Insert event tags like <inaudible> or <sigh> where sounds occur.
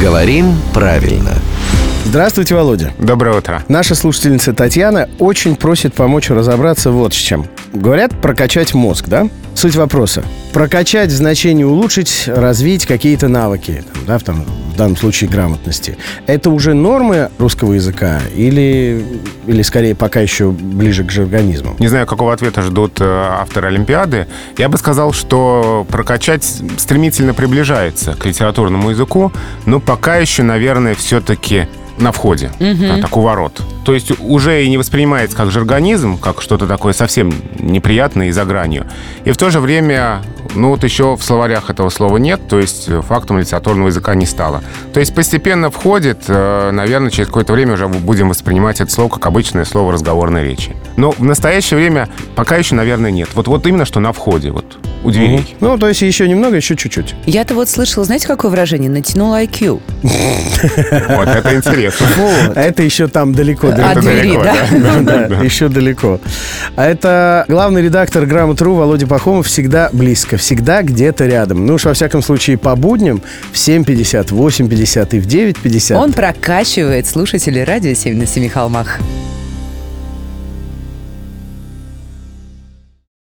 Говорим правильно. Здравствуйте, Володя. Доброе утро. Наша слушательница Татьяна очень просит помочь разобраться вот с чем. Говорят, прокачать мозг, да? Суть вопроса. Прокачать в значении улучшить, развить какие-то навыки, да, в, там, в данном случае грамотности. Это уже нормы русского языка или, или скорее пока еще ближе к жаргонизму? Не знаю, какого ответа ждут э, авторы Олимпиады. Я бы сказал, что прокачать стремительно приближается к литературному языку, но пока еще, наверное, все-таки на входе, угу. так у ворот. То есть уже и не воспринимается как жаргонизм, как что-то такое совсем неприятное и за гранью. И в то же время, ну вот еще в словарях этого слова нет, то есть фактом литературного языка не стало. То есть постепенно входит, э, наверное, через какое-то время уже будем воспринимать это слово как обычное слово разговорной речи. Но в настоящее время пока еще, наверное, нет. Вот, вот именно что на входе. Вот у дверей. Угу. Ну, то есть еще немного, еще чуть-чуть. Я-то вот слышала, знаете, какое выражение? Натянул IQ. <laughs> Вот это интересно. Это еще там далеко. От двери, <laughs> да? Еще далеко. А это главный редактор «Грамотру» Володя Пахомов всегда близко, всегда где-то рядом. Ну уж во всяком случае по будням в 7.50, 8.50 и в 9.50. Он прокачивает слушателей радио «7 на семи холмах».